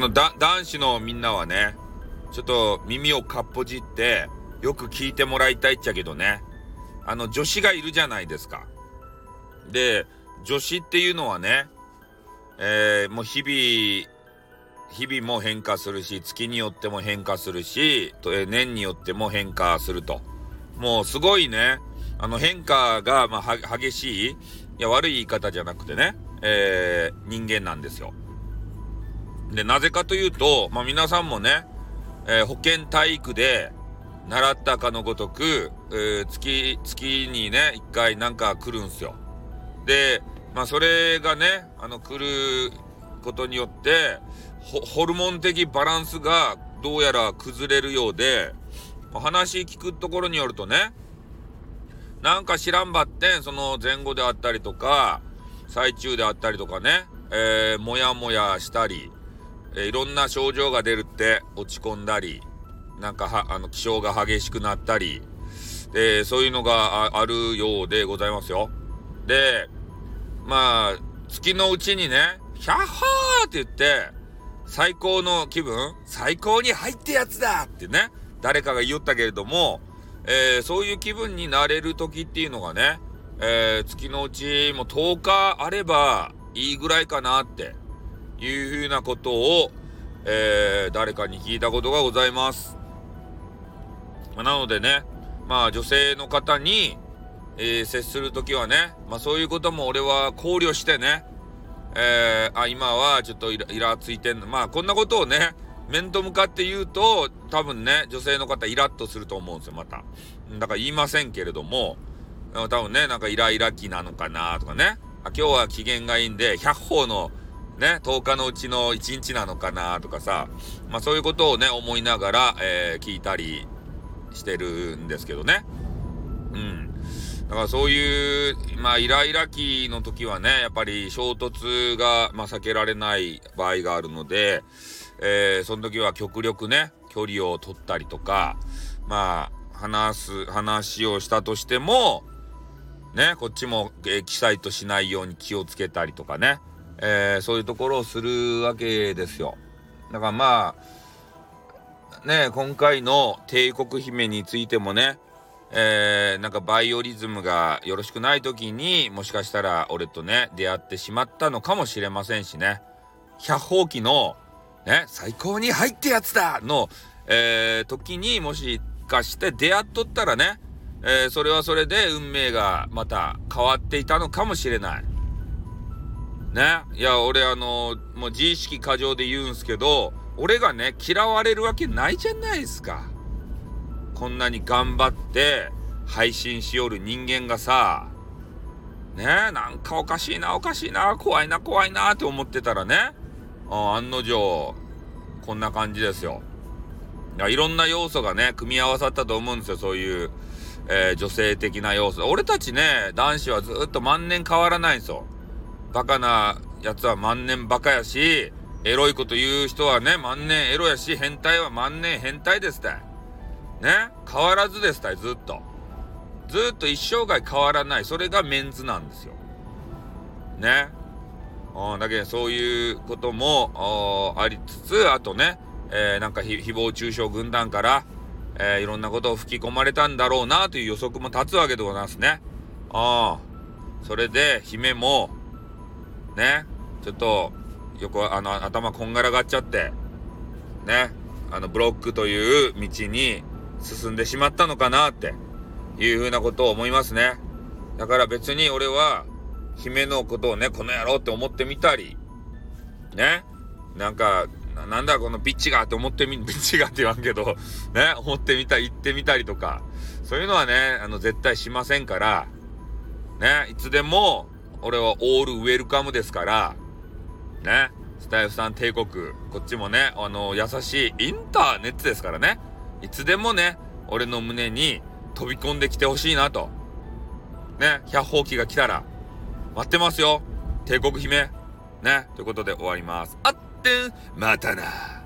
の、だ、男子のみんなはね、ちょっと耳をかっぽじって、よく聞いてもらいたいっちゃけどね。あの、女子がいるじゃないですか。で、女子っていうのはね、えー、もう日々、日々も変化するし、月によっても変化するし、年によっても変化すると。もうすごいね、あの変化が、まあ、激しい、いや、悪い言い方じゃなくてね、えー、人間なんですよ。で、なぜかというと、まあ、皆さんもね、えー、保健体育で習ったかのごとく、えー、月、月にね、一回なんか来るんすよ。で、まあ、それがね、あの、来ることによって、ホルモン的バランスがどうやら崩れるようで、話聞くところによるとね、なんか知らんばってん、その前後であったりとか、最中であったりとかね、えー、もやもやしたり、えー、いろんな症状が出るって落ち込んだり、なんかは、あの、気象が激しくなったり、で、そういうのがあるようでございますよ。で、まあ、月のうちにね、ヒャッハーって言って、最高の気分最高に入ってやつだってね、誰かが言ったけれども、えー、そういう気分になれる時っていうのがね、えー、月のうちもう10日あればいいぐらいかなっていうふうなことを、えー、誰かに聞いたことがございます。まあ、なのでね、まあ女性の方に、えー、接するときはね、まあそういうことも俺は考慮してね、えー、あ、今はちょっとイライラついてんの。まあ、こんなことをね、面と向かって言うと、多分ね、女性の方イラッとすると思うんですよ、また。だから言いませんけれども、多分ね、なんかイライラ期なのかなとかね。あ今日は機嫌がいいんで、100歩のね、10日のうちの1日なのかなとかさ、まあそういうことをね、思いながら、えー、聞いたりしてるんですけどね。うん。だからそういう、まあ、イライラ期の時はね、やっぱり衝突が、まあ、避けられない場合があるので、えー、その時は極力ね、距離を取ったりとか、まあ、話す、話をしたとしても、ね、こっちもエキサイトしないように気をつけたりとかね、えー、そういうところをするわけですよ。だからまあ、ね、今回の帝国姫についてもね、えー、なんかバイオリズムがよろしくない時にもしかしたら俺とね出会ってしまったのかもしれませんしね百宝機のね最高に入ってやつだの、えー、時にもしかして出会っとったらね、えー、それはそれで運命がまた変わっていたのかもしれない。ね。いや、俺あの、もう自意識過剰で言うんすけど、俺がね、嫌われるわけないじゃないですか。こんなに頑張って配信しよる人間がさ、ね、なんかおかしいな、おかしいな、怖いな、怖いなって思ってたらね、あ案の定、こんな感じですよ。いやいろんな要素がね、組み合わさったと思うんですよ、そういう、えー、女性的な要素。俺たちね、男子はずっと万年変わらないんですよ。バカなやつは万年バカやし、エロいこと言う人はね、万年エロやし、変態は万年変態ですって。ね？変わらずですたい、ずっと。ずっと一生涯変わらない。それがメンズなんですよ。ね？うん、だけどそういうこともありつつ、あとね、えー、なんか誹謗中傷軍団から、えー、いろんなことを吹き込まれたんだろうなという予測も立つわけでございますね。ああ。それで、姫も、ね、ちょっと、よくあの、頭こんがらがっちゃって、ね、あの、ブロックという道に進んでしまったのかなっていうふうなことを思いますね。だから別に俺は姫のことをね、この野郎って思ってみたり、ね、なんか、なんだこのビッチがって思ってみ、ビッチがって言わんけど、ね、思ってみたり、言ってみたりとか、そういうのはね、あの、絶対しませんから、ね、いつでも、俺はオールウェルカムですから、ね、スタイフさん帝国、こっちもね、あの、優しいインターネットですからね、いつでもね、俺の胸に飛び込んできてほしいなと。ね、百宝機が来たら、待ってますよ。帝国姫。ね、ということで終わります。あってん、またな。